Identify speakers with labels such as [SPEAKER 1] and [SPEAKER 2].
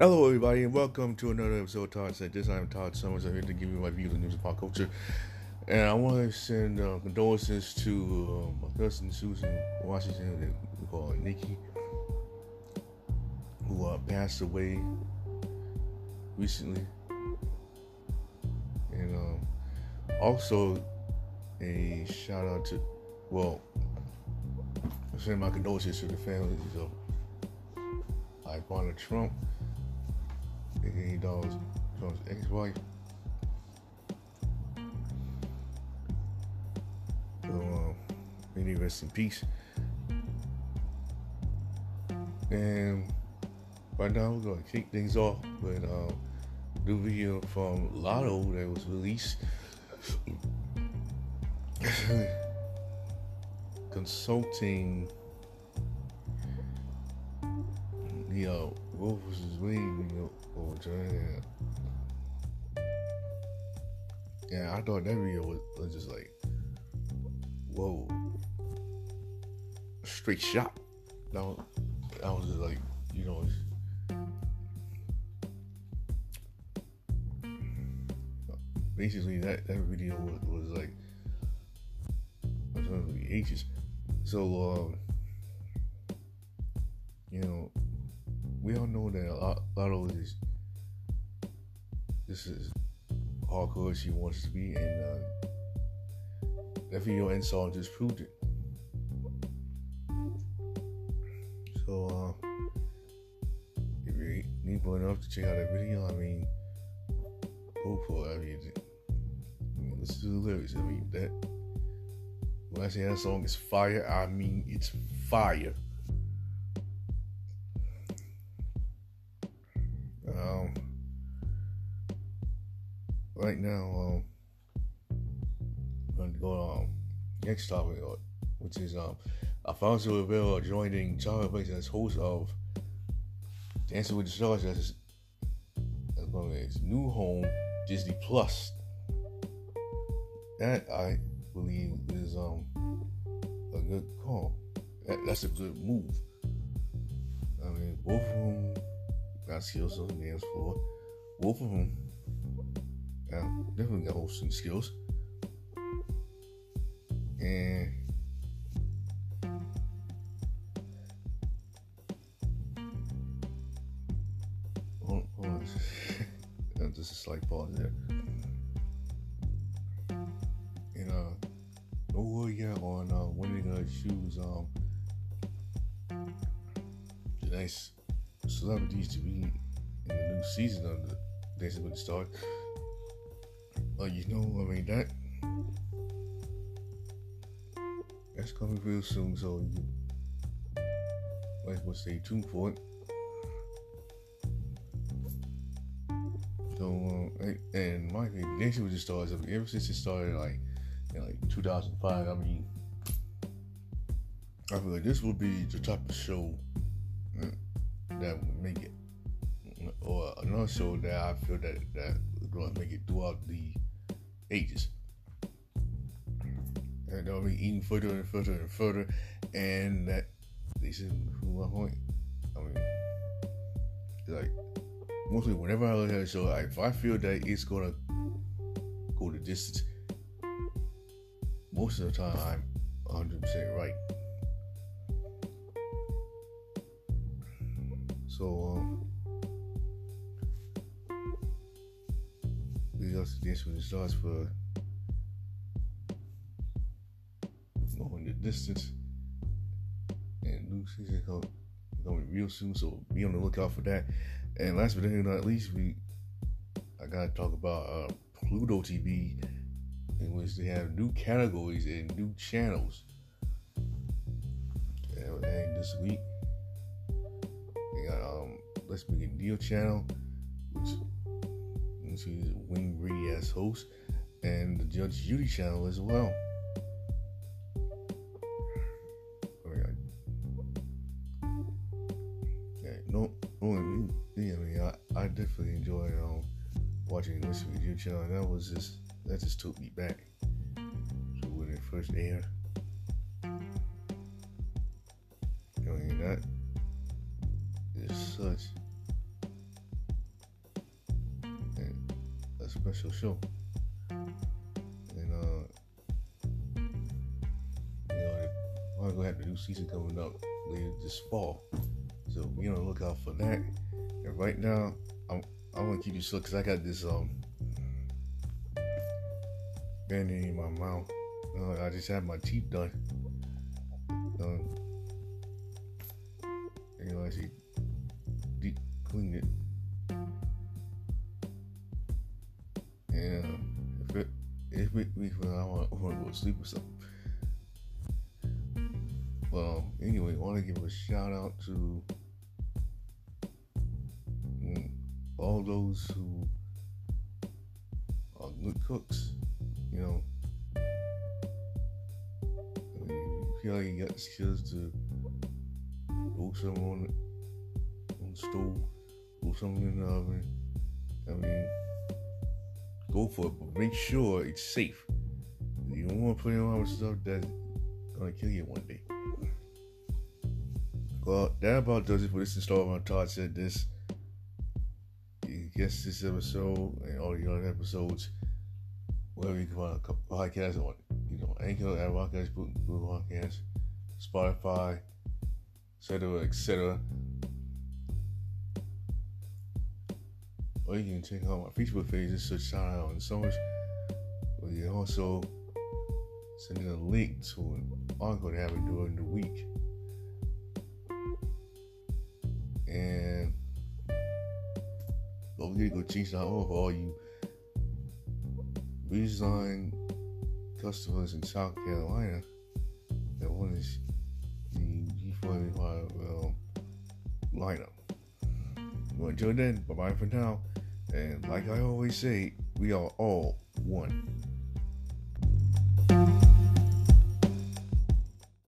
[SPEAKER 1] Hello, everybody, and welcome to another episode of Todd Said This. I'm Todd Summers. I'm here to give you my views on news and pop culture. And I want to send uh, condolences to uh, my cousin Susan Washington, we call Nikki, who uh, passed away recently. And um, also a shout out to, well, I send my condolences to the families of Ivana Trump aka Donald Trump's ex-wife. So, um, rest in peace. And right now we're gonna kick things off with um, new video from Latto that was released. Consulting the uh, Wade, you know, or Jordan. Yeah, I thought that video was, was just like, whoa, straight shot. That was, that was just like, you know, basically that, that video was, was like, I was be ages. So, um, you know, we all know that a lot, of this, this is hardcore she wants to be, and uh, that video and song just proved it. So, uh, if you need more enough to check out that video, I mean, it. I mean, I mean listen to the lyrics. I mean, that when I say that song is fire, I mean it's fire. Right now, um, I'm going to go on next topic, uh, which is um, Alfonso Ribeiro joining Tyra Banks as host of Dancing with the Stars as going to his new home, Disney Plus. That I believe is um a good call. That, that's a good move. I mean, both of them got skills on the dance floor. Both of them yeah, definitely got hosting skills. And hold, just a slight pause there. And uh word yet on uh when they're gonna choose um the nice celebrities to be in the new season of the Dancing with the Stars. Uh, you know, I mean that that's coming real soon, so you might as well stay tuned for it. So, uh, and my Dancing with the Stars, I mean, ever since it started, like in like 2005, I mean, I feel like this will be the type of show that will make it, or another show that I feel that that going to make it throughout the ages. And they'll be eating further and further and further. And that leads to my point. I mean, like, mostly whenever I look at a show, like, if I feel that it's to go the distance, most of the time I'm 100% right. So, um, also dance with the stars for going the distance. And new season coming real soon, so be on the lookout for that. And last but not least, we I gotta talk about uh, Pluto TV, in which they have new categories and new channels. And this week, they got um Let's Make a Deal channel, which She's Wayne Brady as host, and the Judge Judy channel as well. Yeah, no, no, yeah, I I, I definitely enjoyed um, watching this video channel. That was just that just took me back to when it first aired. I mean, that is such special show. And uh, you know, I'm gonna have the new season coming up later this fall, so be on the lookout for that. And right now, I'm I'm gonna keep you slow because I got this um band-aid in my mouth. Uh, I just had my teeth done. Um, you know, I see deep clean it. And if it if it me when I want, want to go to sleep or something. Well, anyway, I want to give a shout out to mm, all those who are good cooks. You know, I mean, you feel like you got the skills to throw something on, on the stove, throw something in the oven. I mean, go for it, but make sure it's safe. You don't want to put in all stuff that's gonna kill you one day. Well, that about does it for this installment. Todd said this. You guess this episode and all the other episodes, wherever you can find a podcast on, you know, Anchor, Apple Podcasts, Google Podcasts, Spotify, etc., etc. Or you can check out my Facebook page and search Shout Out on Summers. Or you also send in a link to an article that happened during the week. And don't forget to go out for all you redesign customers in South Carolina that want to the G45 um, lineup. Well, until then, bye bye for now. And like I always say, we are all one.